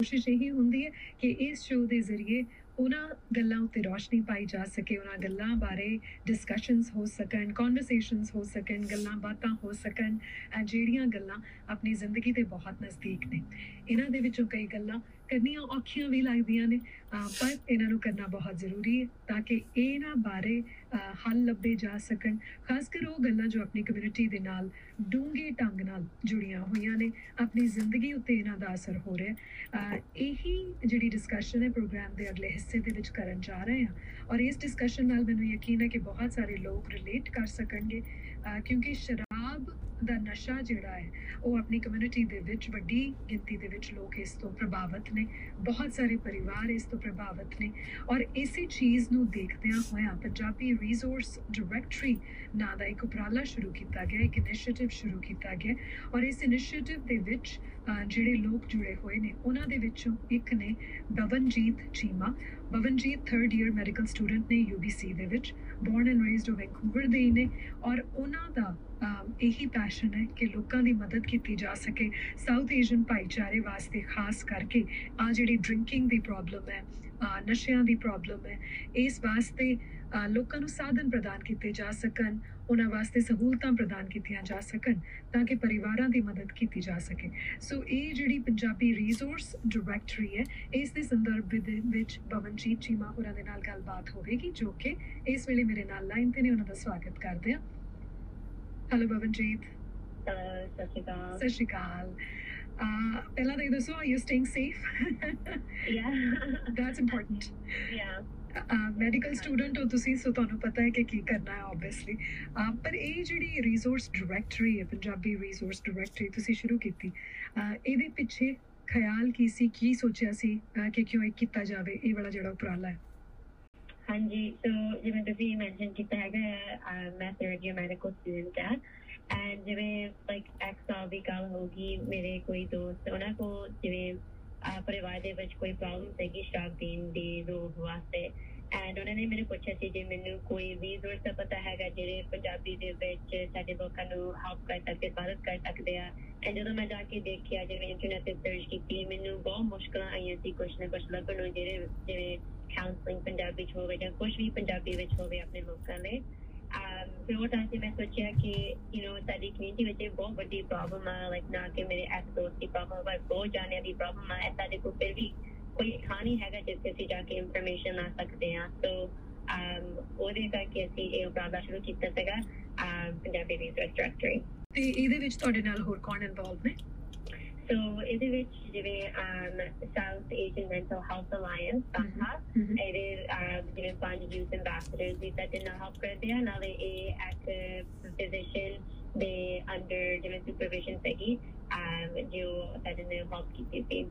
ਕੋਸ਼ਿਸ਼ ਇਹੀ ਹੁੰਦੀ ਹੈ ਕਿ ਇਸ ਸ਼ੋਅ ਦੇ ਜ਼ਰੀਏ ਉਹਨਾਂ ਗੱਲਾਂ ਉੱਤੇ ਰੋਸ਼ਨੀ ਪਾਈ ਜਾ ਸਕੇ, ਉਹਨਾਂ ਗੱਲਾਂ ਬਾਰੇ ਡਿਸਕਸ਼ਨਸ ਹੋ ਸਕਣ ਕਨਵਰਸੇਸ਼ਨਸ ਹੋ ਸਕਣ, ਗੱਲਾਂ ਬਾਤਾਂ ਹੋ ਸਕਣ ਜਿਹੜੀਆਂ ਗੱਲਾਂ ਆਪਣੀ ਜ਼ਿੰਦਗੀ ਦੇ ਬਹੁਤ ਨਜ਼ਦੀਕ ਨੇ। ਇਹਨਾਂ ਦੇ ਵਿੱਚੋਂ ਕਈ ਗੱਲਾਂ ਕਰਨੀਆਂ ਔਖੀਆਂ ਵੀ ਲੱਗਦੀਆਂ ਨੇ ਪਰ ਇਹਨਾਂ ਨੂੰ ਕਰਨਾ ਬਹੁਤ ਜ਼ਰੂਰੀ ਹੈ ਤਾਂ ਕਿ ਇਹਨਾਂ ਬਾਰੇ ਹੱਲ ਲੱਭੇ ਜਾ ਸਕਣ। ਖਾਸ ਕਰ ਉਹ ਗੱਲਾਂ ਜੋ ਆਪਣੀ ਕਮਿਊਨਿਟੀ ਦੇ ਨਾਲ ਡੂੰਘੇ ਢੰਗ ਨਾਲ ਜੁੜੀਆਂ ਹੋਈਆਂ ਨੇ, ਆਪਣੀ ਜ਼ਿੰਦਗੀ ਉੱਤੇ ਇਹਨਾਂ ਦਾ ਅਸਰ ਹੋ ਰਿਹਾ ਇਹੀ ਜਿਹੜੀ ਡਿਸਕਸ਼ਨ ਹੈ ਪ੍ਰੋਗਰਾਮ ਦੇ ਅਗਲੇ ਹਿੱਸੇ ਦੇ ਵਿੱਚ ਕਰਨ ਜਾ ਰਹੇ ਹਾਂ ਔਰ ਇਸ ਡਿਸਕਸ਼ਨ ਨਾਲ ਮੈਨੂੰ ਯਕੀਨ ਹੈ ਕਿ ਬਹੁਤ ਸਾਰੇ ਲੋਕ ਰਿਲੇਟ ਕਰ ਸਕਣਗੇ ਕਿਉਂਕਿ ਸ਼ਰਾਬ ਦਾ ਨਸ਼ਾ ਜਿਹੜਾ ਹੈ, ਉਹ ਆਪਣੀ ਕਮਿਊਨਿਟੀ ਦੇ ਵਿੱਚ, ਵੱਡੀ ਗਿਣਤੀ ਦੇ ਵਿੱਚ ਲੋਕ ਇਸ ਤੋਂ ਪ੍ਰਭਾਵਿਤ ਨੇ, ਬਹੁਤ ਸਾਰੇ ਪਰਿਵਾਰ ਇਸ ਤੋਂ ਪ੍ਰਭਾਵਿਤ ਨੇ ਔਰ ਇਸੇ ਚੀਜ਼ ਨੂੰ ਦੇਖਦਿਆਂ ਹੋਇਆਂ ਪੰਜਾਬੀ ਰਿਸੋਰਸ ਡਾਇਰੈਕਟਰੀ ਨਾਂ ਦਾ ਇੱਕ ਉਪਰਾਲਾ ਸ਼ੁਰੂ ਕੀਤਾ ਗਿਆ, ਇੱਕ ਇਨੀਸ਼ੀਏਟਿਵ ਸ਼ੁਰੂ ਕੀਤਾ ਗਿਆ ਔਰ ਇਸ ਇਨੀਸ਼ੀਏਟਿਵ ਦੇ ਵਿੱਚ ਜਿਹੜੇ ਲੋਕ ਜੁੜੇ ਹੋਏ ਨੇ, ਉਹਨਾਂ ਦੇ ਵਿੱਚੋਂ ਇੱਕ ਨੇ Bavanjit Cheema, Bavanjit 3rd year medical student ਨੇ UBC ਦੇ ਵਿੱਚ born and raised in Vancouver ਦੇ ਨੇ ਔਰ ਉਹਨਾਂ ਦਾ ਇਹੀ ਪੈਸ਼ਨ ਹੈ ਕਿ ਲੋਕਾਂ ਦੀ ਮਦਦ ਕੀਤੀ ਜਾ ਸਕੇ ਸਾਊਥ ਏਸ਼ੀਅਨ ਭਾਈਚਾਰੇ ਵਾਸਤੇ, ਖਾਸ ਕਰਕੇ ਆ ਜਿਹੜੀ ਡਰਿੰਕਿੰਗ ਦੀ ਪ੍ਰੋਬਲਮ ਹੈ ਨਸ਼ਿਆਂ ਦੀ ਪ੍ਰੋਬਲਮ ਹੈ, ਇਸ ਵਾਸਤੇ ਲੋਕਾਂ ਨੂੰ ਸਾਧਨ ਪ੍ਰਦਾਨ ਕੀਤੇ ਜਾ ਸਕਣ, ਉਹਨਾਂ ਵਾਸਤੇ ਸਹੂਲਤਾਂ ਪ੍ਰਦਾਨ ਕੀਤੀਆਂ ਜਾ ਸਕਣ ਤਾਂ ਕਿ ਪਰਿਵਾਰਾਂ ਦੀ ਮਦਦ ਕੀਤੀ ਜਾ ਸਕੇ। ਸੋ ਇਹ ਜਿਹੜੀ ਪੰਜਾਬੀ ਰਿਸੋਰਸ ਡਾਇਰੈਕਟਰੀ ਹੈ, ਇਸ ਦੇ ਸੰਦਰਭ ਦੇ ਵਿੱਚ ਬਵਨਜੀਤ ਚੀਮਾ ਹੋਰਾਂ ਦੇ ਨਾਲ ਗੱਲਬਾਤ ਹੋਵੇਗੀ, ਜੋ ਕਿ ਇਸ ਵੇਲੇ ਮੇਰੇ ਨਾਲ ਲਾਈਨ ਤੇ ਨੇ, ਉਹਨਾਂ ਦਾ ਸਵਾਗਤ ਕਰਦੇ ਹਾਂ। ਹੈਲੋ ਬਵਨਜੀਤ ਸਤਿ ਸ਼੍ਰੀ ਅਕਾਲ ਸਤਿ ਸ਼੍ਰੀ ਅਕਾਲ ਪਹਿਲਾਂ ਤਾਂ ਇਹ ਦੱਸੋ are you staying safe yeah that's important yeah medical student ਹੋ ਤੁਸੀਂ ਸੋ ਤੁਹਾਨੂੰ ਪਤਾ ਹੈ ਕਿ ਕੀ ਕਰਨਾ ਹੈ ਆਬਵੀਅਸਲੀ ਪਰ ਇਹ ਜਿਹੜੀ ਰਿਸੋਰਸ ਡਾਇਰੈਕਟਰੀ ਹੈ ਪੰਜਾਬੀ ਰਿਸੋਰਸ ਡਾਇਰੈਕਟਰੀ ਤੁਸੀਂ ਸ਼ੁਰੂ ਕੀਤੀ ਇਹਦੇ ਪਿੱਛੇ ਖਿਆਲ ਕੀ ਸੀ ਕੀ ਸੋਚਿਆ ਸੀ ਕਿ ਕਿਉਂ ਇਹ ਕੀਤਾ ਜਾਵੇ ਇਹ ਵਾਲਾ ਜਿਹੜਾ ਉਪਰਾਲਾ ਹੈ ਹਾਂਜੀ ਸੋ ਜਿਵੇਂ ਤੁਸੀਂ ਮੈਂਸ਼ਨ ਕੀਤਾ ਹੈਗਾ ਮੈਂ ਥਰਡ ਇਅਰ ਮੈਡੀਕਲ ਸਟੂਡੈਂਟ ਹਾਂ ਐਂਡ ਜਿਵੇਂ ਲਾਈਕ ਐਕਸ ਸਾਲ ਦੀ ਗੱਲ ਹੋਗੀ ਮੇਰੇ ਕੋਈ ਦੋਸਤ, ਉਹਨਾਂ ਕੋ ਜਿਵੇਂ ਪਰਿਵਾਰ ਦੇ ਵਿੱਚ ਕੋਈ ਪ੍ਰੋਬਲਮ ਸੀਗੀ ਸ਼ਰਾਬ ਪੀਣ ਦੀ, ਰੋਗ ਵਾਸਤੇ ਐਂਡ ਉਹਨਾਂ ਨੇ ਮੈਨੂੰ ਪੁੱਛਿਆ ਸੀ ਜੇ ਮੈਨੂੰ ਕੋਈ ਰਿਸੋਰਸ ਦਾ ਪਤਾ ਹੈਗਾ, ਜਿਹੜੇ ਪੰਜਾਬੀ ਦੇ ਵਿੱਚ ਸਾਡੇ ਲੋਕਾਂ ਨੂੰ ਹੈਲਪ ਕਰ ਸਕਦੇ, ਮਦਦ ਕਰ ਸਕਦੇ ਆ ਐਂਡ ਜਦੋਂ ਮੈਂ ਜਾ ਕੇ ਦੇਖਿਆ, ਜਿਵੇਂ ਇੰਟਰਨੈਟ ਤੇ ਸਰਚ ਕੀਤੀ, ਮੈਨੂੰ ਬਹੁਤ ਮੁਸ਼ਕਲਾਂ ਆਈਆਂ ਸੀ ਕੁਝ ਨਾ ਕੁਝ ਲੱਭਣ ਨੂੰ, ਜਿਹੜੇ, ਜਿਵੇਂ ਕਾਉਂਸਲਿੰਗ ਪੰਜਾਬੀ ਚ ਹੋਵੇ ਜਾਂ ਕੁਝ ਵੀ ਪੰਜਾਬੀ ਵਿੱਚ ਹੋਵੇ ਆਪਣੇ ਲੋਕਾਂ ਲਈ। Um ਫਿਰ ਉਹ ਟਾਈਮ ਤੇ ਮੈਂ ਸੋਚਿਆ ਕਿ ਯੂ نو ਸਾਡੀ ਕਮਿਊਨਿਟੀ ਵਿੱਚ ਬਹੁਤ ਵੱਡੀ ਪ੍ਰੋਬਲਮ ਆ ਲਾਈਕ ਨਾ ਕਿ ਮੇਰੇ ਐਕਸ ਦੋਸਤ ਦੀ ਪ੍ਰੋਬਲਮ ਹੈ ਬਹੁਤ ਜਾਣਿਆਂ ਦੀ ਪ੍ਰੋਬਲਮ ਆ। ਸਾਡੇ ਕੋਲ ਫਿਰ ਵੀ, ਕੋਈ ਕਹਾਣੀ ਹੈਗਾ ਜਿੱਥੇ ਅਸੀਂ ਜਾ ਕੇ ਇਨਫੋਰਮੇਸ਼ਨ ਲਾ ਸਕਦੇ ਆ ਸੋ um ਉਹਦੇ ਕਰਕੇ ਅਸੀਂ ਇਹ ਉਪਰਾਲਾ ਸ਼ੁਰੂ ਕੀਤਾ ਸੀਗਾ um, ਪੰਜਾਬੀ ਰਿਸਰਚ ਡਾਇਰੈਕਟਰੀ ਤੇ ਇਹਦੇ ਵਿੱਚ ਤੁਹਾਡੇ ਨਾਲ ਹੋਰ ਕੌਣ ਇਨਵੋਲਵ ਨੇ? ਸੋ ਇਹਦੇ ਵਿੱਚ ਜਿਵੇਂ South Asian mental health alliance ਸਾਹਾ ਇਹਦੇ ਜਿਵੇਂ ਪੰਜ ਯੂਥ ਐਮਬੈਸਡਰਸ ਵੀ ਸਾਡੇ ਨਾਲ ਹੈਲਪ ਕਰਦੇ ਆ। ਨਾਲੇ ਇਹ ਇੱਕ ਫਿਜ਼ੀਸ਼ੀਅਨ ਦੇ ਅੰਡਰ ਜਿਵੇਂ ਸੁਪਰਵਿਜ਼ਨ ਸਹੀ ਜੋ ਸਾਡੇ ਨਾਲ ਹੈਲਪ ਕੀਤੀ ਸੀ।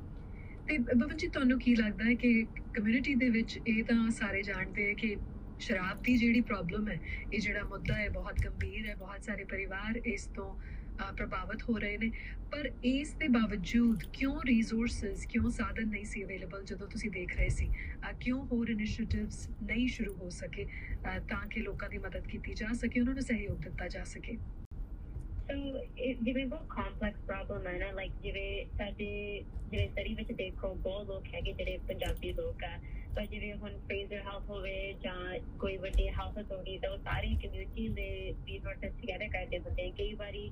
ਤੇ ਬਵਨ ਜੀ ਤੁਹਾਨੂੰ ਕੀ ਲੱਗਦਾ ਹੈ ਕਿ ਕਮਿਊਨਿਟੀ ਦੇ ਵਿੱਚ ਇਹ ਤਾਂ ਸਾਰੇ ਜਾਣਦੇ ਆ ਕਿ ਸ਼ਰਾਬ ਦੀ ਜਿਹੜੀ ਪ੍ਰੋਬਲਮ ਹੈ ਇਹ ਜਿਹੜਾ ਮੁੱਦਾ ਹੈ ਬਹੁਤ ਗੰਭੀਰ ਹੈ ਬਹੁਤ ਸਾਰੇ ਪਰਿਵਾਰ ਇਸ ਤੋਂ ਪ੍ਰਭਾਵਿਤ ਹੋ ਰਹੇ ਨੇ। ਪਰ ਇਸ ਦੇ ਬਾਵਜੂਦ ਕਿਉਂ ਰਿਸੋਰਸਸ ਕਿਉਂ ਸਾਧਨ ਨਹੀਂ ਸੀ ਅਵੇਲੇਬਲ ਜਦੋਂ ਤੁਸੀਂ ਦੇਖ ਰਹੇ ਸੀ? ਕਿਉਂ ਹੋਰ ਇਨੀਸ਼ੀਏਟਿਵਸ ਨਹੀਂ ਸ਼ੁਰੂ ਹੋ ਸਕੇ ਤਾਂ ਕਿ ਲੋਕਾਂ ਦੀ ਮਦਦ ਕੀਤੀ ਜਾ ਸਕੇ, ਉਹਨਾਂ ਨੂੰ ਸਹਿਯੋਗ ਦਿੱਤਾ ਜਾ ਸਕੇ? ਸੋ ਜਿਵੇਂ ਬਹੁਤ ਕੰਪਲੈਕਸ ਪ੍ਰੋਬਲਮ ਹੈ ਨਾ ਲਾਈਕ ਜਿਵੇਂ ਸਾਡੇ, ਜਿਵੇਂ ਸਰੀ ਵਿੱਚ ਦੇਖੋ, ਬਹੁਤ ਲੋਕ ਹੈਗੇ ਜਿਹੜੇ ਪੰਜਾਬੀ ਲੋਕ ਆ। ਪਰ ਜਿਵੇਂ ਹੁਣ ਫੇਜ਼ਰ ਹੈਲਥ ਹੋਵੇ ਜਾਂ ਕੋਈ ਵੱਡੀ ਹੈਲਥ ਅਥਾਰਟੀ ਤਾਂ ਸਾਰੀ ਕਮਿਊਨਿਟੀ ਦੇ ਰਿਸੋਰਸਸ ਟੁਗੇਦਰ ਕਰਦੇ ਹੁੰਦੇ ਕਈ ਵਾਰੀ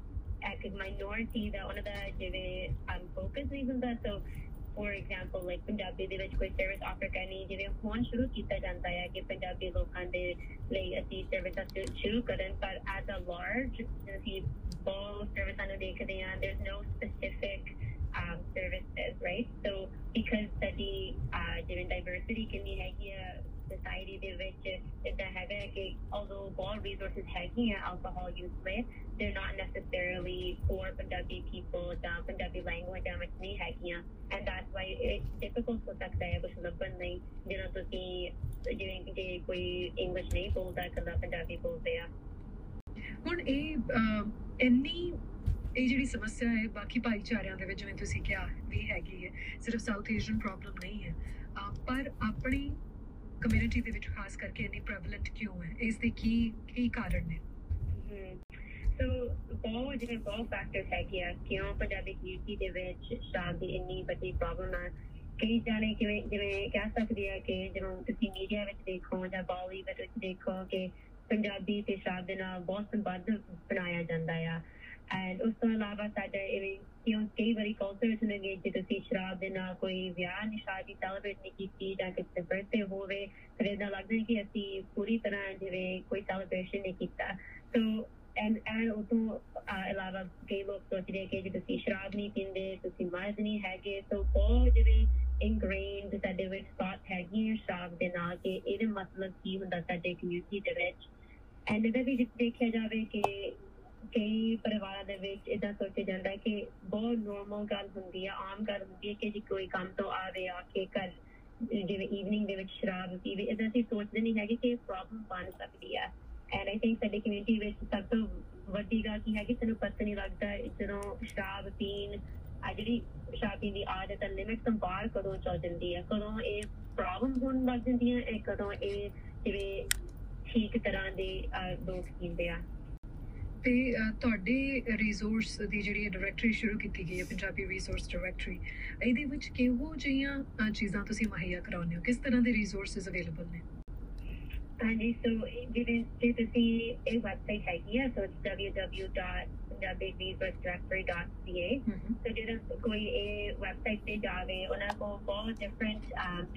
ਇੱਕ ਮਾਈਨੋਰਿਟੀ ਦਾ ਉਹਨਾਂ ਦਾ ਜਿਵੇਂ ਫੋਕਸ ਨਹੀਂ ਹੁੰਦਾ so for example like Punjabi ਦੇ ਵਿੱਚ ਕੋਈ ਸਰਵਿਸ ਆਫਰ ਕਰਨੀ ਜਿਵੇਂ ਹੁਣ ਸ਼ੁਰੂ ਕੀਤਾ ਜਾਂਦਾ ਹੈ ਕਿ ਪੰਜਾਬੀ ਲੋਕਾਂ ਦੇ ਲਈ ਅਸੀਂ ਸਰਵਿਸ ਸ਼ੁਰੂ ਕਰਨ ਪਰ ਐਜ਼ ਅ ਲਾਰਜ ਅਸੀਂ ਬਹੁਤ ਸਰਵਿਸਾਂ ਨੂੰ ਦੇਖਦੇ ਹਾਂ there's no specific um, services, right? So because study uh, ਜਿਵੇਂ diversity ਕਿੰਨੀ ਹੈਗੀ ਆ society ਦੇ ਵਿੱਚ ਇਦਾਂ ਹੈਗਾ ਕਿ although ਬਹੁਤ resources ਹੈਗੀਆਂ alcohol use ਲਈ they're not necessarily for Punjabi people ਜਾਂ ਪੰਜਾਬੀ language ਵਿੱਚ ਨਹੀਂ ਹੈਗੀਆਂ। And that's why it's difficult ਹੋ ਸਕਦਾ ਹੈ ਕੁਝ ਲੱਭਣ ਲਈ। ਜਦੋਂ ਤੁਸੀਂ ਜਿਵੇਂ ਕਿ ਕੋਈ ਇੰਗਲਿਸ਼ ਨਹੀਂ ਬੋਲਦਾ ਕੱਲਾ ਪੰਜਾਬੀ ਬੋਲਦੇ ਆ। ਹੁਣ ਇਹ ਇੰਨੀ, ਇਹ ਜਿਹੜੀ ਸਮੱਸਿਆ ਹੈ, ਬਾਕੀ ਭਾਈਚਾਰਿਆਂ ਦੇ ਵਿੱਚ ਜਿਵੇਂ ਤੁਸੀਂ ਕਿਹਾ ਵੀ ਹੈਗੀ ਹੈ, ਸਿਰਫ ਸਾਊਥ ਏਸ਼ੀਅਨ ਪ੍ਰੋਬਲਮ ਨਹੀਂ ਹੈ। ਪਰ ਆਪਣੀ ਕਮਿਊਨਿਟੀ ਦੇ ਵਿੱਚ ਖਾਸ ਕਰਕੇ ਇੰਨੀ ਪ੍ਰੈਵਲੈਂਟ ਕਿਉਂ ਹੈ? ਇਸ ਦੇ ਕੀ ਕੀ ਕਾਰਨ ਨੇ? ਸੋ ਬਹੁਤ ਜਿਹੜੇ ਬਹੁਤ ਫੈਕਟਰਸ ਹੈਗੇ ਆ, ਕਿਉਂ ਪੰਜਾਬੀ ਕਮਿਊਨਿਟੀ ਦੇ ਵਿੱਚ ਸ਼ਰਾਬ ਦੀ ਇੰਨੀ ਵੱਡੀ ਪ੍ਰੋਬਲਮ ਹੈ ਕਈ ਜਾਣੇ ਕਿਵੇਂ, ਜਿਵੇਂ ਕਹਿ ਸਕਦੇ ਆ ਕਿ ਜਦੋਂ ਤੁਸੀਂ ਮੀਡੀਆ ਵਿੱਚ ਦੇਖੋ ਜਾਂ ਬਾਲੀਵੁੱਡ ਵਿੱਚ ਦੇਖੋ ਕਿ ਪੰਜਾਬੀ ਤੇ ਸ਼ਰਾਬ ਦੇ ਨਾਲ ਬਹੁਤ ਸੰਬੰਧ ਬਣਾਇਆ ਜਾਂਦਾ ਆ। ਐਂਡ ਉਸ ਤੋਂ ਇਲਾਵਾ ਸਾਡਾ ਇਹ ਕਈ ਵਾਰੀ ਕਲਚਰ ਵਿੱਚ ਨੇ ਜੇ ਤੁਸੀਂ ਸ਼ਰਾਬ ਦੇ ਨਾਲ ਕੋਈ ਵਿਆਹ ਨਹੀਂ ਸ਼ਾਦੀ ਸੈਲੀਬ੍ਰੇਟ ਨਹੀਂ ਕੀਤੀ ਜਾਂ ਕਿਸੇ ਬਰਥਡੇ ਹੋਵੇ ਫਿਰ ਇਹਦਾ ਲੱਗਦਾ ਕਿ ਅਸੀਂ ਪੂਰੀ ਤਰ੍ਹਾਂ ਜਿਵੇਂ ਕੋਈ ਸੈਲੀਬ੍ਰੇਸ਼ਨ ਨਹੀਂ ਕੀਤਾ ਸੋ ਐਂਡ ਐਂਡ ਉਹ ਤੋਂ ਇਲਾਵਾ ਕਈ ਲੋਕ ਸੋਚਦੇ ਕਿ ਜੇ ਤੁਸੀਂ ਸ਼ਰਾਬ ਨਹੀਂ ਪੀਂਦੇ ਤੁਸੀਂ ਮਰਦ ਨਹੀਂ ਹੈਗੇ ਸੋ ਬਹੁਤ ਜਿਹੜੇ ingrained ਸਾਡੇ ਵਿੱਚ ਥਾਟ ਹੈਗੀ ਹੈ ਸ਼ਰਾਬ ਦੇ ਨਾਲ ਕਿ ਇਹਦਾ ਮਤਲਬ ਕੀ ਹੁੰਦਾ ਸਾਡੇ ਕਮਿਊਨਿਟੀ ਦੇ ਵਿੱਚ ਐਂਡ ਇਹਦਾ ਵੀ ਦੇਖਿਆ ਜਾਵੇ ਕਿ ਕਈ ਪਰਿਵਾਰਾਂ ਦੇ ਵਿੱਚ ਇਦਾਂ ਸੋਚਿਆ ਜਾਂਦਾ ਹੈ ਕਿ ਬਹੁਤ ਨੋਰਮਲ ਗੱਲ ਹੁੰਦੀ ਹੈ ਆਮ ਗੱਲ ਹੁੰਦੀ ਹੈ ਕਿ ਜੇ ਕੋਈ ਕੰਮ ਤੋਂ ਆਵੇ, ਆ ਕੇ ਘਰ, ਜਿਵੇਂ ਈਵਨਿੰਗ ਦੇ ਵਿੱਚ ਸ਼ਰਾਬ ਪੀਵੇ ਇਦਾਂ ਅਸੀਂ ਸੋਚਦੇ ਨਹੀਂ ਹੈਗੇ ਕਿ ਪ੍ਰੋਬਲਮ ਬਣ ਸਕਦੀ ਹੈ ਐਂਡ ਆਈ ਥਿੰਕ ਸਾਡੀ ਕਮਿਊਨਿਟੀ ਵਿੱਚ ਸਭ ਤੋਂ ਵੱਡੀ ਗੱਲ ਕੀ ਹੈ ਕਿ ਸਾਨੂੰ ਪਤਾ ਨਹੀਂ ਲੱਗਦਾ ਜਦੋਂ ਸ਼ਰਾਬ ਪੀਣ, ਆ ਜਿਹੜੀ ਸ਼ਰਾਬ ਪੀਣ ਦੀ ਆਦਤ ਲਿਮਿਟ ਤੋਂ ਬਾਹਰ ਕਦੋਂ ਚੱਲ ਜਾਂਦੀ ਹੈ ਕਦੋਂ ਇਹ ਪ੍ਰੋਬਲਮ ਹੋਣ ਲੱਗ ਜਾਂਦੀ ਹੈ ਇਹ ਕਦੋਂ ਇਹ ਜਿਵੇਂ ਠੀਕ ਤਰ੍ਹਾਂ ਦੇ ਲੋਕ ਪੀਂਦੇ ਆ। ਤੇ ਤੁਹਾਡੇ ਰਿਸੋਰਸ ਦੀ ਜਿਹੜੀ ਡਾਇਰੈਕਟਰੀ ਸ਼ੁਰੂ ਕੀਤੀ ਗਈ ਹੈ, ਪੰਜਾਬੀ ਰਿਸੋਰਸ ਡਾਇਰੈਕਟਰੀ ਇਹਦੇ ਵਿੱਚ ਕਿਹੋ ਜਿਹੀਆਂ ਚੀਜ਼ਾਂ ਤੁਸੀਂ ਮੁਹੱਈਆ ਕਰਾਉਂਦੇ ਹੋ? ਕਿਸ ਤਰ੍ਹਾਂ ਦੇ ਰਿਸੋਰਸਸ ਅਵੇਲੇਬਲ ਨੇ? ਹਾਂਜੀ ਸੋ ਜਿਵੇਂ ਜੇ ਤੁਸੀਂ, ਇਹ ਵੈਬਸਾਈਟ ਹੈਗੀ ਆ ਸੋ www.punjabiresourcedirectory.ca ਸੋ ਜਿਹੜਾ ਕੋਈ ਇਹ ਵੈਬਸਾਈਟ ਤੇ ਜਾਵੇ ਉਹਨਾਂ ਕੋਲ ਬਹੁਤ ਡਿਫਰੈਂਟ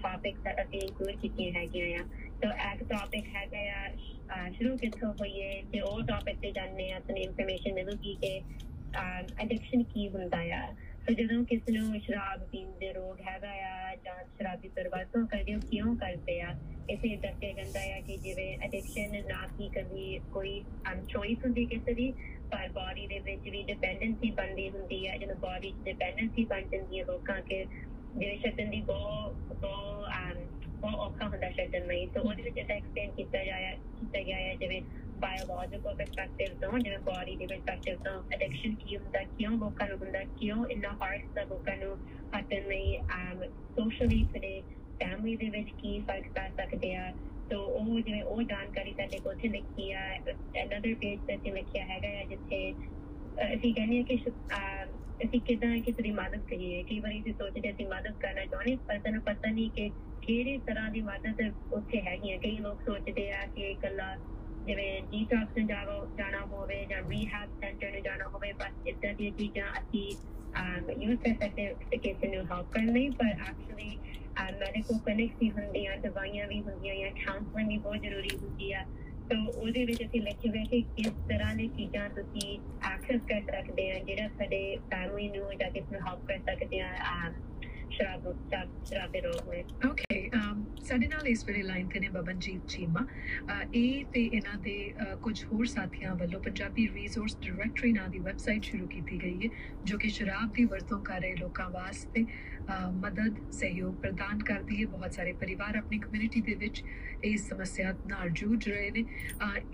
ਟਾਪਿਕਸ ਅਸੀਂ ਇਨਕਲੂਡ ਕੀਤੀਆਂ ਹੈਗੀਆਂ ਆ ਸੋ ਇੱਕ ਟਾਪਿਕ ਹੈਗਾ ਆ ਸ਼ੁਰੂ ਕਿੱਥੋਂ ਹੋਈਏ ਤੇ ਉਹ ਟਾਪਿਕ ਤੇ ਜਾਣਨੇ ਆ ਤੁਹਾਨੂੰ ਇਨਫੋਰਮੇਸ਼ਨ ਮਿਲੂਗੀ ਕਿ ਐਡਿਕਸ਼ਨ ਕੀ ਹੁੰਦਾ ਆ ਸੋ ਜਦੋਂ ਕਿਸੇ ਨੂੰ ਸ਼ਰਾਬ ਪੀਣ ਦੇ ਰੋਗ ਹੈਗਾ ਆ ਜਾਂ ਸ਼ਰਾਬੀ ਪਰਵਾਸੋਂ ਕਰਦੇ ਹੋ ਕਿਉਂ ਕਰਦੇ ਆ ਇਸੇ ਦੱਸਿਆ ਜਾਂਦਾ ਹੈ ਕਿ ਜਿਵੇਂ ਐਡਿਕਸ਼ਨ ਨਾ ਕੀ ਕਦੀ ਕੋਈ ਅਨਚੋਇਸ ਹੁੰਦੀ ਕਿਸੇ ਦੀ ਪਰ ਬਾਡੀ ਦੇ ਵਿੱਚ ਵੀ ਡਿਪੈਂਡੈਂਸੀ ਬਣਦੀ ਹੁੰਦੀ ਹੈ ਜਦੋਂ ਬਾਡੀ 'ਚ ਡਿਪੈਂਡੈਂਸੀ ਬਣ ਜਾਂਦੀ ਹੈ ਲੋਕਾਂ ਕੇ, ਜਿਵੇਂ ਛੱਡਣ ਦੀ ਬਹੁਤ ਬਹੁਤ ਬਹੁਤ ਔਖਾ ਹੁੰਦਾ ਛੱਡਣ ਲਈ। ਤਾਂ ਉਹਦੇ ਵਿੱਚ ਇਹਦਾ ਐਕਸਪਲੇਨ ਕੀਤਾ ਜਾਇਆ, ਕੀਤਾ ਗਿਆ ਹੈ ਜਿਵੇਂ biological perspective ਤੋਂ, ਜਿਵੇਂ body ਦੇ perspective ਤੋਂ addiction ਕੀ ਹੁੰਦਾ, ਕਿਉਂ ਲੋਕਾਂ ਨੂੰ ਹੁੰਦਾ, ਕਿਉਂ ਇੰਨਾ hard ਦਾ ਲੋਕਾਂ ਨੂੰ ਹਟਣ ਲਈ socially ਤੇ ਫੈਮਿਲੀ ਦੇ ਵਿੱਚ ਕੀ ਫ਼ਰਕ ਪੈ ਸਕਦੇ ਆ ਸੋ ਉਹ ਜਿਵੇਂ ਉਹ ਜਾਣਕਾਰੀ ਸਾਡੇ ਕੋਲ ਇੱਥੇ ਲਿਖੀ ਆ, another page ਤੇ ਲਿਖਿਆ ਹੈਗਾ ਹੈ ਜਿੱਥੇ ਅਸੀਂ ਕਹਿੰਦੇ ਹਾਂ ਕਿ ਅਸੀਂ ਕਿਦਾਂ ਕਿਸੇ ਦੀ ਮਦਦ ਕਰੀਏ। ਕਈ ਵਾਰੀ ਅਸੀਂ ਸੋਚਦੇ ਅਸੀਂ ਮਦਦ ਕਰਨਾ ਚਾਹੁੰਦੇ, ਪਰ ਸਾਨੂੰ ਪਤਾ ਨਹੀਂ ਕਿ ਕਿਹੜੀ ਤਰ੍ਹਾਂ ਦੀ ਮਦਦ ਉੱਥੇ ਹੈਗੀ ਆ ਕਈ ਲੋਕ ਸੋਚਦੇ ਆ ਕਿ ਇਕੱਲਾ ਜਿਵੇਂ ਡੀਟੌਕਸ ਨੂੰ ਜਾਣਾ ਹੋਵੇ ਜਾਂ ਰੀਹੈਬ ਸੈਂਟਰ ਨੂੰ ਜਾਣਾ ਹੋਵੇ, ਬਸ ਇਦਾਂ ਦੀਆਂ ਚੀਜ਼ਾਂ ਅਸੀਂ ਯੂਜ਼ ਕਰ ਸਕਦੇ ਕਿਸੇ ਨੂੰ ਹੈਲਪ ਕਰਨ ਲਈ, ਪਰ ਐਕਚੁਅਲੀ ਮੈਡੀਕਲ ਕਲਿਨਿਕਸ ਵੀ ਹੁੰਦੀਆਂ, ਦਵਾਈਆਂ ਵੀ ਹੁੰਦੀਆਂ ਜਾਂ ਕਾਉਂਸਲਿੰਗ ਵੀ ਬਹੁਤ ਜ਼ਰੂਰੀ ਹੁੰਦੀ ਆ। ਸੋ ਉਹਦੇ ਵਿੱਚ ਅਸੀਂ ਲਿਖੇ ਹੋਏ ਕਿ ਕਿਸ ਤਰ੍ਹਾਂ ਦੀ ਚੀਜ਼ਾਂ ਤੁਸੀਂ ਐਕਸੈਸ ਕਰ ਸਕਦੇ ਆ, ਜਿਹੜਾ ਸਾਡੇ ਫੈਮਿਲੀ ਨੂੰ ਜਾਂ ਕਿਸੇ ਨੂੰ ਹੈਲਪ ਕਰ ਸਕਦੇ ਆ ਸ਼ਰਾਬ ਸ਼ਰਾਬ ਦੇ ਰੋਗ ਵਿੱਚ ਓਕੇ um, ਸਾਡੇ ਨਾਲ ਇਸ ਵੇਲੇ ਲਾਈਨ ਤੇ ਨੇ ਬਬਨਜੀਤ ਚੀਮਾ। ਇਹ ਤੇ ਇਹਨਾਂ ਦੇ ਕੁਝ ਹੋਰ ਸਾਥੀਆਂ ਵੱਲੋਂ ਪੰਜਾਬੀ ਰਿਸੋਰਸ ਡਾਇਰੈਕਟਰੀ ਨਾਂ ਦੀ ਵੈਬਸਾਈਟ ਸ਼ੁਰੂ ਕੀਤੀ ਗਈ ਹੈ, ਜੋ ਕਿ ਸ਼ਰਾਬ ਦੀ ਵਰਤੋਂ ਕਰ ਰਹੇ ਲੋਕਾਂ ਵਾਸਤੇ ਮਦਦ, ਸਹਿਯੋਗ ਪ੍ਰਦਾਨ ਕਰਦੀ ਹੈ। ਬਹੁਤ ਸਾਰੇ ਪਰਿਵਾਰ ਆਪਣੀ ਕਮਿਊਨਿਟੀ ਦੇ ਵਿੱਚ ਇਸ ਸਮੱਸਿਆ ਨਾਲ ਜੂਝ ਰਹੇ ਨੇ।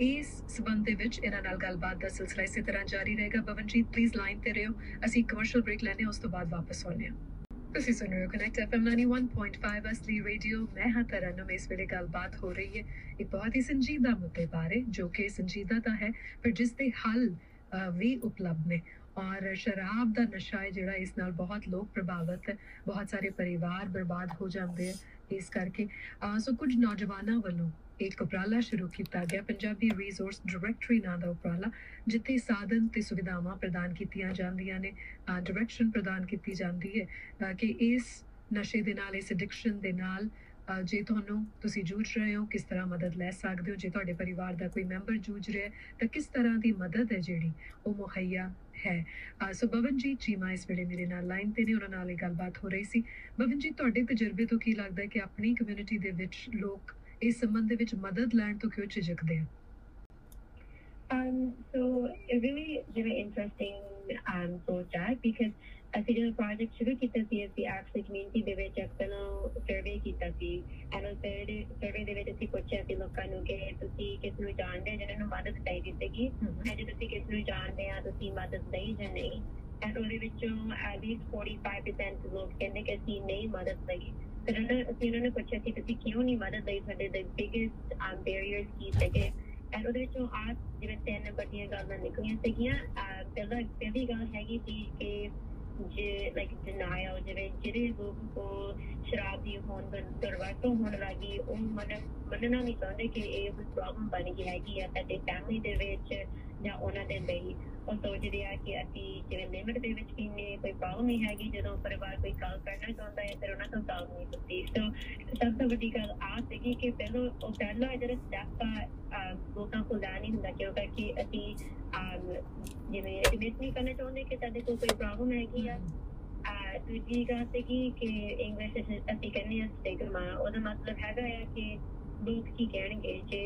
ਇਸ ਸਬੰਧ ਦੇ ਵਿੱਚ ਇਹਨਾਂ ਨਾਲ ਗੱਲਬਾਤ ਦਾ ਸਿਲਸਿਲਾ ਇਸੇ ਤਰ੍ਹਾਂ ਜਾਰੀ ਰਹੇਗਾ। ਬਵਨਜੀਤ ਪਲੀਜ਼ ਲਾਈਨ ਤੇ ਰਹੋ। ਅਸੀਂ ਕਮਰਸ਼ੀਅਲ ਬ੍ਰੇਕ ਲੈਣੇ ਉਸ ਤੋਂ ਬਾਅਦ ਵਾਪਸ ਆਉਂਦੇ ਹਾਂ। ਤੁਸੀਂ ਸੁਣ ਰਹੇ ਹੋ ਕਨੈਕਟ ਐਫਐਮ 91.5 ਅਸਲੀ ਰੇਡੀਓ। ਮੈਂ ਹਾਂ ਤਰਨਮ ਇਸ ਵੇਲੇ ਗੱਲਬਾਤ ਹੋ ਰਹੀ ਹੈ ਇੱਕ ਬਹੁਤ ਹੀ ਸੰਜੀਦਾ ਮੁੱਦੇ ਬਾਰੇ, ਜੋ ਕਿ ਸੰਜੀਦਾ ਤਾਂ ਹੈ, ਪਰ ਜਿਸ ਦੇ ਹੱਲ ਵੀ ਉਪਲਬਧ ਨੇ। ਔਰ ਸ਼ਰਾਬ ਦਾ ਨਸ਼ਾ ਹੈ ਜਿਹੜਾ ਇਸ ਨਾਲ ਬਹੁਤ ਲੋਕ ਪ੍ਰਭਾਵਿਤ ਹੈ। ਬਹੁਤ ਸਾਰੇ ਪਰਿਵਾਰ ਬਰਬਾਦ ਹੋ ਜਾਂਦੇ ਹੈ ਇਸ ਕਰਕੇ। ਸੋ ਕੁਝ ਨੌਜਵਾਨਾਂ ਵੱਲੋਂ ਇੱਕ ਉਪਰਾਲਾ ਸ਼ੁਰੂ ਕੀਤਾ ਗਿਆ। ਪੰਜਾਬੀ ਰਿਸੋਰਸ ਡਾਇਰੈਕਟਰੀ ਨਾਂ ਦਾ ਉਪਰਾਲਾ, ਜਿੱਥੇ ਸਾਧਨ ਤੇ ਸੁਵਿਧਾਵਾਂ ਪ੍ਰਦਾਨ ਕੀਤੀਆਂ ਜਾਂਦੀਆਂ ਨੇ ਡਾਇਰੈਕਸ਼ਨ ਪ੍ਰਦਾਨ ਕੀਤੀ ਜਾਂਦੀ ਹੈ ਕਿ ਇਸ ਨਸ਼ੇ ਦੇ ਨਾਲ, ਇਸ ਐਡਿਕਸ਼ਨ ਦੇ ਨਾਲ ਜੇ ਤੁਹਾਨੂੰ ਤੁਸੀਂ ਜੂਝ ਰਹੇ ਹੋ, ਕਿਸ ਤਰ੍ਹਾਂ ਮਦਦ ਲੈ ਸਕਦੇ ਹੋ, ਜੇ ਤੁਹਾਡੇ ਪਰਿਵਾਰ ਦਾ ਕੋਈ ਮੈਂਬਰ ਜੂਝ ਰਿਹਾ ਤਾਂ ਕਿਸ ਤਰ੍ਹਾਂ ਦੀ ਮਦਦ ਹੈ ਜਿਹੜੀ ਉਹ ਮੁਹੱਈਆ ਹੈ? ਸੋ ਬਵਨਜੀਤ ਚੀਮਾ ਇਸ ਵੇਲੇ ਮੇਰੇ ਨਾਲ ਲਾਈਨ ਤੇ ਨੇ, ਉਹਨਾਂ ਨਾਲ ਇਹ ਗੱਲਬਾਤ ਹੋ ਰਹੀ ਸੀ। ਬਵਨਜੀਤ, ਤੁਹਾਡੇ ਤਜਰਬੇ ਤੋਂ ਕੀ ਲੱਗਦਾ ਹੈ ਕਿ ਆਪਣੀ ਕਮਿਊਨਿਟੀ ਦੇ ਵਿੱਚ ਲੋਕ ਇਸ ਸੰਬੰਧ ਦੇ ਵਿੱਚ ਮਦਦ ਲੈਣ ਤੋਂ ਕਿਉਂ ਝਿਜਕਦੇ ਆ? Um, so it really, really interesting um, of because ਅਸੀਂ ਜਦੋਂ ਪ੍ਰੋਜੈਕਟ ਸ਼ੁਰੂ ਕੀਤਾ ਸੀ ਅਸੀਂ ਐਕਚੁਅਲੀ ਕਮਿਊਨਿਟੀ ਦੇ ਵਿੱਚ ਨੂੰ ਸਰਵੇ ਕੀਤਾ ਸੀ ਐਂਡ ਉਹ ਸਰਵੇ ਦੇ ਵਿੱਚ ਅਸੀਂ ਪੁੱਛਿਆ ਸੀ ਲੋਕਾਂ ਨੂੰ ਕਿ ਤੁਸੀਂ ਕਿਸ ਨੂੰ ਜਾਣਦੇ ਜਿਹਨਾਂ ਨੂੰ ਮਦਦ ਚਾਹੀਦੀ ਸੀਗੀ ਐਂਡ ਜੇ ਤੁਸੀਂ ਕਿਸ ਨੂੰ ਜਾਣਦੇ ਆ ਤੁਸੀਂ ਮਦਦ ਲਈ ਜਾਂ ਨਹੀਂ ਐਂਡ ਉਹਦੇ ਵਿੱਚੋਂ ਐਟ ਲੀਸਟ 45% ਲੋਕ ਕਹਿੰਦੇ ਕਿ ਅਸੀਂ ਨਹੀਂ ਮਦਦ ਲਈ। ਫਿਰ ਅਸੀਂ ਉਹਨਾਂ ਨੂੰ ਪੁੱਛਿਆ ਸੀ ਤੁਸੀਂ ਕਿਉਂ ਨਹੀਂ ਮਦਦ ਲਈ ਸਾਡੇ ਦੇ ਬਿਗੇਸਟ ਬੈਰੀਅਰਸ ਕੀ ਸੀਗੇ? ਐਂਡ ਉਹਦੇ ਵਿੱਚੋਂ ਆ ਜਿਵੇਂ ਤਿੰਨ ਵੱਡੀਆਂ ਗੱਲਾਂ ਨਿਕਲੀਆਂ ਸੀਗੀਆਂ। ਪਹਿਲਾ, ਪਹਿਲੀ ਗੱਲ ਹੈਗੀ ਸੀ ਕਿ ਜੇ ਲਾਈਕ ਡਿਨਾਇਲ ਜਿਵੇਂ ਜਿਹੜੇ ਲੋਕ ਕੋ ਸ਼ਰਾਬ ਦੀ ਹੋਣ ਦੁਰਵਰਤੋਂ ਹੋਣ ਲੱਗੀ, ਉਹ ਮੰਨ, ਮੰਨਣਾ ਨਹੀਂ ਚਾਹੁੰਦੇ ਕਿ ਇਹ ਕੋਈ ਪ੍ਰੋਬਲਮ ਬਣ ਗਈ ਹੈਗੀ ਆ ਸਾਡੇ ਫੈਮਿਲੀ ਦੇ ਵਿੱਚ। ਜਾਂ ਉਹਨਾਂ ਦੇ ਲਈ। ਉਹ ਸੋਚਦੇ ਆ ਕਿ ਅਸੀਂ ਜਿਵੇਂ ਲਿਮਟ ਦੇ ਵਿੱਚ ਪੀਨੇ ਕੋਈ ਪ੍ਰੋਬਲਮ ਨਹੀਂ ਹੈਗੀ, ਜਦੋਂ ਪਰਿਵਾਰ ਕੋਈ ਗੱਲ ਕਰਨਾ ਚਾਹੁੰਦਾ ਹੈ, ਫਿਰ ਉਹਨਾਂ ਤੋਂ ਗੱਲ ਨਹੀਂ ਹੁੰਦੀ। ਸੋ ਸਭ ਤੋਂ ਵੱਡੀ ਗੱਲ ਆ ਸੀਗੀ ਕਿ ਪਹਿਲਾਂ ਉਹ ਪਹਿਲਾ ਜਿਹੜਾ ਸਟੈਪ ਆ ਲੋਕਾਂ ਕੋਲ ਦਾ ਨਹੀਂ ਹੁੰਦਾ, ਕਿਉਂਕਿ ਅਸੀਂ ਜਿਵੇਂ ਐਡਮਿਟ ਨਹੀਂ ਕਰਨਾ ਚਾਹੁੰਦੇ ਕਿ ਸਾਡੇ ਕੋਲ ਕੋਈ ਪ੍ਰੋਬਲਮ ਹੈਗੀ ਆ। ਦੂਜੀ ਗੱਲ ਸੀਗੀ ਕਿ ਇੰਗਲਿਸ਼ ਅਸੀਂ ਕਹਿੰਦੇ ਆ ਸਟਿਗਮਾ ਉਹਦਾ ਮਤਲਬ ਹੈਗਾ ਆ ਕਿ ਲੋਕ ਕੀ ਕਹਿਣਗੇ? ਜੇ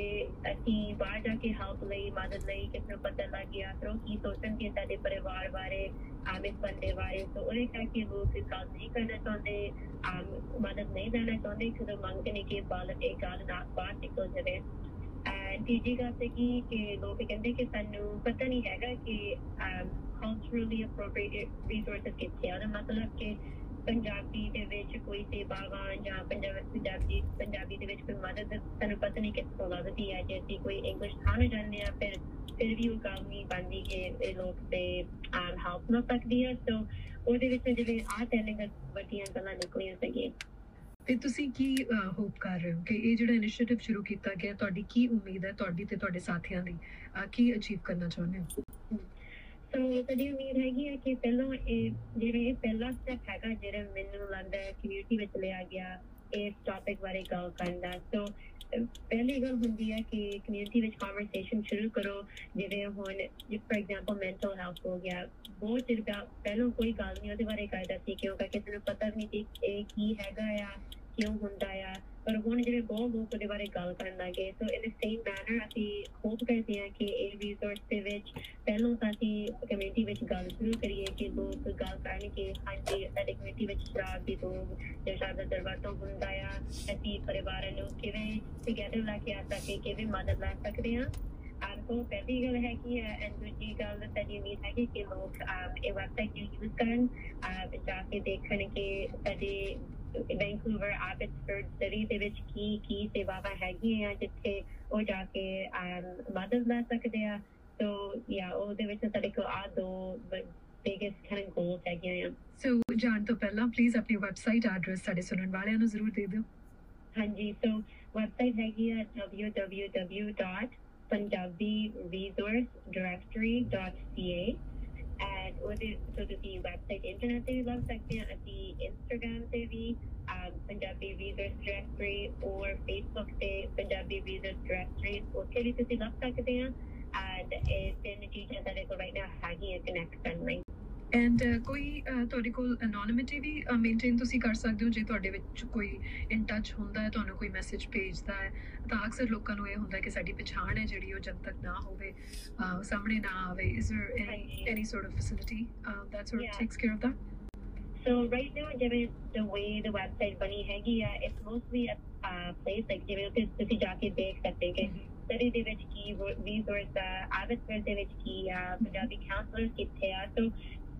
ਅਸੀਂ ਬਾਹਰ ਜਾ ਕੇ ਹੈਲਪ ਲਈ, ਮਦਦ ਲਈ, ਕਿਸ ਨੂੰ ਪਤਾ ਲੱਗ ਗਿਆ ਤਾਂ ਉਹ ਕੀ ਸੋਚਣਗੇ ਸਾਡੇ ਪਰਿਵਾਰ ਬਾਰੇ ਆਮ ਬੰਦੇ ਬਾਰੇ? ਤਾਂ ਉਹਨੇ ਕਰਕੇ ਲੋਕ ਗੱਲ ਨਹੀਂ ਕਰਨਾ ਚਾਹੁੰਦੇ ਮਦਦ ਨਹੀਂ ਦੇਣਾ ਚਾਹੁੰਦੇ ਕਿਉਂਕਿ ਮੰਗਦੇ ਨੇ ਕਿ ਬਾਲ ਇਹ ਗੱਲ ਨਾ ਬਾਹਰ ਨਿਕਲ ਜਾਵੇ। ਤੀਜੀ ਗੱਲ ਤੇ ਕੀ ਕਿ ਲੋਕ ਕਹਿੰਦੇ ਕਿ ਸਾਨੂੰ ਪਤਾ ਨਹੀਂ ਹੈਗਾ ਕਿ culturally appropriate resources ਕਿੱਥੇ ਆ। ਮਤਲਬ ਕਿ ਪੰਜਾਬੀ ਦੇ ਵਿੱਚ ਕੋਈ ਸੇਵਾਵਾਂ ਜਾਂ ਪੰਜਾਬੀ ਪੰਜਾਬੀ ਦੇ ਵਿੱਚ ਕੋਈ ਮਦਦ ਸਾਨੂੰ ਪਤਾ ਨਹੀਂ ਕਿੱਥੋਂ ਲੱਗਦੀ ਹੈ, ਜੇ ਅਸੀਂ ਕੋਈ ਇੰਗਲਿਸ਼ ਖਾਣੇ ਜਾਂਦੇ ਆ ਫਿਰ ਫਿਰ ਵੀ ਉਹ ਗੱਲ ਨਹੀਂ ਬਣਦੀ ਕਿ ਇਹ ਲੋਕ ਤੇ ਹੈਲਪ ਨਾ ਸਕਦੀ ਹੈ। ਸੋ ਉਹਦੇ ਵਿੱਚ ਜਿਵੇਂ ਆ ਤਿੰਨ ਵੱਡੀਆਂ ਗੱਲਾਂ ਨਿਕਲੀਆਂ ਸੀਗੀਆਂ। ਤੇ ਤੁਸੀਂ ਕੀ ਹੋਪ ਕਰ ਰਹੇ ਹੋ ਕਿ ਇਹ ਜਿਹੜਾ ਇਨੀਸ਼ੀਏਟਿਵ ਸ਼ੁਰੂ ਕੀਤਾ ਗਿਆ, ਤੁਹਾਡੀ ਕੀ ਉਮੀਦ ਹੈ, ਤੁਹਾਡੀ ਤੇ ਤੁਹਾਡੇ ਸਾਥੀਆਂ ਦੀ ਕੀ ਅਚੀਵ ਕਰਨਾ ਚਾਹੁੰਦੇ ਹੋ? ਸੋ ਸਾਡੀ ਉਮੀਦ ਹੈਗੀ ਹੈ ਕਿ ਪਹਿਲਾਂ ਇਹ ਜਿਹੜੇ ਪਹਿਲਾ ਸਟੈਪ ਹੈਗਾ, ਜਿਹੜਾ ਮੈਨੂੰ ਲੱਗਦਾ ਹੈ ਕਮਿਊਨਿਟੀ ਵਿੱਚ ਲਿਆ ਗਿਆ, ਇਸ ਟੌਪਿਕ ਬਾਰੇ ਗੱਲ ਕਰਨ ਦਾ। ਸੋ ਪਹਿਲੀ ਗੱਲ ਹੁੰਦੀ ਹੈ ਕਿ ਕਮਿਊਨਿਟੀ ਵਿੱਚ ਕਨਵਰਸੇਸ਼ਨ ਸ਼ੁਰੂ ਕਰੋ, ਜਿਵੇਂ ਹੁਣ ਫॉर ਐਗਜ਼ਾਮਪਲ ਮੈਂਟਲ ਹੈਲਥ ਹੋ ਗਿਆ, ਬਹੁਤ ਚਿਰ ਪਹਿਲਾਂ ਕੋਈ ਗੱਲ ਨਹੀਂ ਉਹਦੇ ਬਾਰੇ ਕਰਦਾ ਸੀ, ਕਿਉਂਕਿ ਕਿਸੇ ਨੂੰ ਪਤਾ ਨਹੀਂ ਸੀ ਇਹ ਕੀ ਹੈਗਾ ਆ ਕਿਉਂ ਹੁੰਦਾ ਆ? ਪਰ ਹੁਣ ਜਿਹੜੇ ਬਹੁਤ ਲੋਕ ਉਹਦੇ ਬਾਰੇ ਗੱਲ ਕਰਨ ਲੱਗੇ so in the same manner ਅਸੀਂ ਹੋਪ ਕਰਦੇ ਹਾਂ ਕਿ ਇਹ ਰਿਸੋਰਸ ਦੇ ਵਿੱਚ ਪਹਿਲਾਂ ਤਾਂ ਅਸੀਂ ਕਮਿਊਨਿਟੀ ਵਿੱਚ ਗੱਲ ਸ਼ੁਰੂ ਕਰੀਏ ਕਿ ਲੋਕ ਗੱਲ ਕਰਨ ਕਿ ਹਾਂਜੀ, ਸਾਡੇ ਕਮਿਊਨਿਟੀ ਵਿੱਚ ਸ਼ਰਾਬ ਦੀ ਤੋਂ ਜਾਂ ਸ਼ਰਾਬ ਦਾ ਦਰਵਾਜ਼ਾ ਹੁੰਦਾ ਆ, ਅਸੀਂ ਪਰਿਵਾਰ ਨੂੰ ਕਿਵੇਂ ਟੁਗੇਦਰ ਲੈ ਕੇ ਆ ਸਕੇ, ਕਿਵੇਂ ਮਦਦ ਲੈ ਸਕਦੇ ਹਾਂ? ਆਮ ਪਹਿਲੀ ਗੱਲ ਹੈ ਕਿ ਐਂਡ ਦੂਜੀ ਗੱਲ ਸਾਡੀ ਉਮੀਦ ਹੈ ਕਿ ਲੋਕ ਇਹ ਵੈਬਸਾਈਟ ਨੂੰ ਯੂਜ਼ ਕਰਨ ਜਾ ਕੇ ਦੇਖਣ ਕਿ ਸਾਡੇ ਵੈਂਕੂਵਰ ਆਬਟਸਫੋਰਡ ਸਿਟੀ ਦੇ ਵਿੱਚ ਕੀ ਕੀ ਸੇਵਾਵਾਂ ਹੈਗੀਆਂ ਜਿੱਥੇ ਉਹ ਜਾ ਕੇ ਮਦਦ ਲੈ ਸਕਦੇ ਆ? ਸੋ ਯਾ ਉਹਦੇ ਵਿੱਚ ਸਾਡੇ ਕੋਲ ਆ ਦੋ ਬਿਗੇਸਟ kind of goals ਹੈਗੀਆਂ ਆ। ਸੋ ਜਾਣ ਤੋਂ ਪਹਿਲਾਂ ਪਲੀਜ਼ ਆਪਣੀ ਵੈਬਸਾਈਟ ਐਡਰੈਸ ਸਾਡੇ ਸੁਣਨ ਵਾਲਿਆਂ ਨੂੰ ਜ਼ਰੂਰ ਦੇ ਦਿਓ। ਹਾਂਜੀ ਸੋ ਵੈਬਸਾਈਟ ਹੈਗੀ ਆ www.punjabiresourcedirectory.ca ਐਂਡ ਉਹਦੇ ਤੋਂ ਤੁਸੀਂ ਵੈਬਸਾਈਟ ਇੰਟਰਨੈਟ ਤੇ ਵੀ ਲੱਗ ਸਕਦੇ ਆ ਅਸੀਂ ਇੰਸਟਾਗ੍ਰam ਤੇ ਵੀ ਪੰਜਾਬੀ ਰਿਸਰਚ ਡਾਇਰੈਕਟਰੀ ਔਰ ਫੇਸਬੁੱਕ ਤੇ ਪੰਜਾਬੀ ਰਿਸਰਚ ਡਾਇਰੈਕਟਰੀ ਉੱਥੇ ਵੀ ਤੁਸੀਂ ਲੱਗ ਸਕਦੇ ਆ ਐਂਡ ਇਹ ਤਿੰਨ ਚੀਜ਼ਾਂ ਸਾਡੇ ਕੋਲ ਰਾਈਟ ਨਾਓ ਹੈਗੀਆਂ ਕਨੈਕਟ ਕਰਨ ਲਈ ਐਂਡ ਕੋਈ ਤੁਹਾਡੇ ਕੋਲ ਐਨੋਨਿਮਿਟੀ ਵੀ ਮੇਨਟੇਨ ਤੁਸੀਂ ਕਰ ਸਕਦੇ ਹੋ ਜੇ ਤੁਹਾਡੇ ਵਿੱਚ ਕੋਈ ਇਨ ਟੱਚ ਹੁੰਦਾ ਹੈ ਤੁਹਾਨੂੰ ਕੋਈ ਮੈਸੇਜ ਭੇਜਦਾ ਹੈ ਤਾਂ ਅਕਸਰ ਲੋਕਾਂ ਨੂੰ ਇਹ ਹੁੰਦਾ ਕਿ ਸਾਡੀ ਪਛਾਣ ਹੈ ਜਿਹੜੀ ਉਹ ਜਦ ਤੱਕ ਨਾ ਹੋਵੇ ਸਾਹਮਣੇ ਨਾ ਆਵੇ is there any any sort of facility that sort of takes care of that So right now, ਜਿਵੇਂ the way the website ਬਣੀ ਹੈਗੀ ਆ it's mostly a uh, place like ਜਿਵੇਂ ਉੱਥੇ ਤੁਸੀਂ ਜਾ ਕੇ ਦੇਖ ਸਕਦੇ ਕਿ ਸਟੱਡੀ ਦੇ ਵਿੱਚ ਕੀ ਰਿਸੋਰਸ ਆ ਆਬਿਟਸਰ ਦੇ ਵਿੱਚ ਕੀ ਆ ਪੰਜਾਬੀ ਕਾਉਂਸਲਰਸ ਕਿੱਥੇ ਆ ਸੋ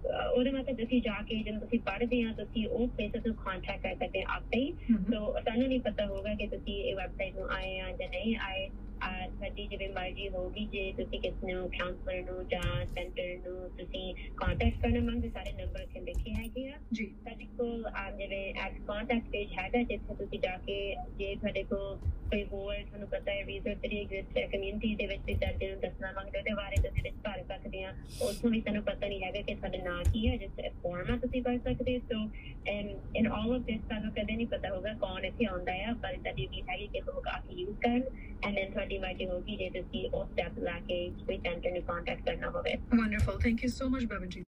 ਉਹਦੇ ਮਤਲਬ ਤੁਸੀਂ ਜਾ ਕੇ ਜਦੋਂ ਤੁਸੀਂ ਪੜ੍ਹਦੇ ਆ ਤੁਸੀਂ ਉਹ ਪਲੇਸਸ ਨੂੰ ਕੰਟੈਕਟ ਕਰ ਸਕਦੇ ਆ ਆਪੇ ਸੋ ਸਾਨੂੰ ਨਹੀਂ ਪਤਾ ਹੋਗਾ ਕਿ ਤੁਸੀਂ ਇਹ ਵੈਬਸਾਈਟ ਨੂੰ ਆਏ ਆ ਜਾਂ ਨਹੀਂ ਆਏ। ਸਾਡੀ ਜਿਵੇਂ ਮਰਜ਼ੀ ਹੋਗੀ ਜੇ ਤੁਸੀਂ ਕਿਸ ਨੂੰ ਕਾਉਂਸਲਰ ਨੂੰ ਜਾਂ ਸੈਂਟਰ ਨੂੰ ਤੁਸੀਂ ਕੰਟੈਕਟ ਕਰਨਾ ਮੰਗਦੇ ਸਾਰੇ ਨੰਬਰ ਤੇ ਲਿਖੇ ਹੈਗੇ ਆ। ਜੀ। ਸਾਡੇ ਕੋਲ ਜਿਵੇਂ ਐਡ ਕੰਟੈਕਟ ਪੇਜ ਹੈਗਾ ਜਿੱਥੇ ਤੁਸੀਂ ਜਾ ਕੇ ਜੇ ਤੁਹਾਡੇ ਕੋਲ ਕੋਈ ਹੋਰ ਤੁਹਾਨੂੰ ਪਤਾ ਹੈ ਰਿਸਰਚ ਜਿਹੜੀ ਐਗਜ਼ਿਸਟ ਹੈ ਕਮਿਊਨਿਟੀ ਦੇ ਵਿੱਚ ਤੇ ਸਾਡੇ ਨੂੰ ਦੱਸਣਾ ਮੰਗਦੇ ਉਹਦੇ ਬਾਰੇ ਤੁਸੀਂ ਵਿੱਚ ਭਰ ਸਕਦੇ ਆ ਉਸਨੂੰ ਵੀ ਸਾਨੂੰ ਪਤਾ ਨਹੀਂ ਹੈਗਾ ਕਿ ਤੁਹਾਡਾ ਨਾਂ ਕੀ ਹੈ ਜਿਸ ਫਾਰਮ ਆ ਤੁਸੀਂ ਭਰ ਸਕਦੇ so and in all of this ਸਾਨੂੰ ਕਦੇ ਨਹੀਂ ਪਤਾ ਹੋਗਾ ਕੌਣ ਇੱਥੇ ਆਉਂਦਾ ਹੈ ਪਰ ਸਾਡੀ ਵੀ ਹੈਗੀ ਕਿ ਲੋਕ ਆ ਕੇ ਯੂਜ਼ ਕਰਨ ਐਂਡ ਦੈਨ ਤੁਹਾਡੀ ਮਰਜ਼ੀ ਹੋਗੀ ਜੇ ਤੁਸੀਂ ਉਸ ਸਟੈਪ ਲਾ ਕੇ ਕੋਈ ਸੈਂਟਰ ਨੂੰ ਕੰਟੈਕਟ ਕਰਨਾ ਹੋਵੇ wonderful thank you so much Bavanjit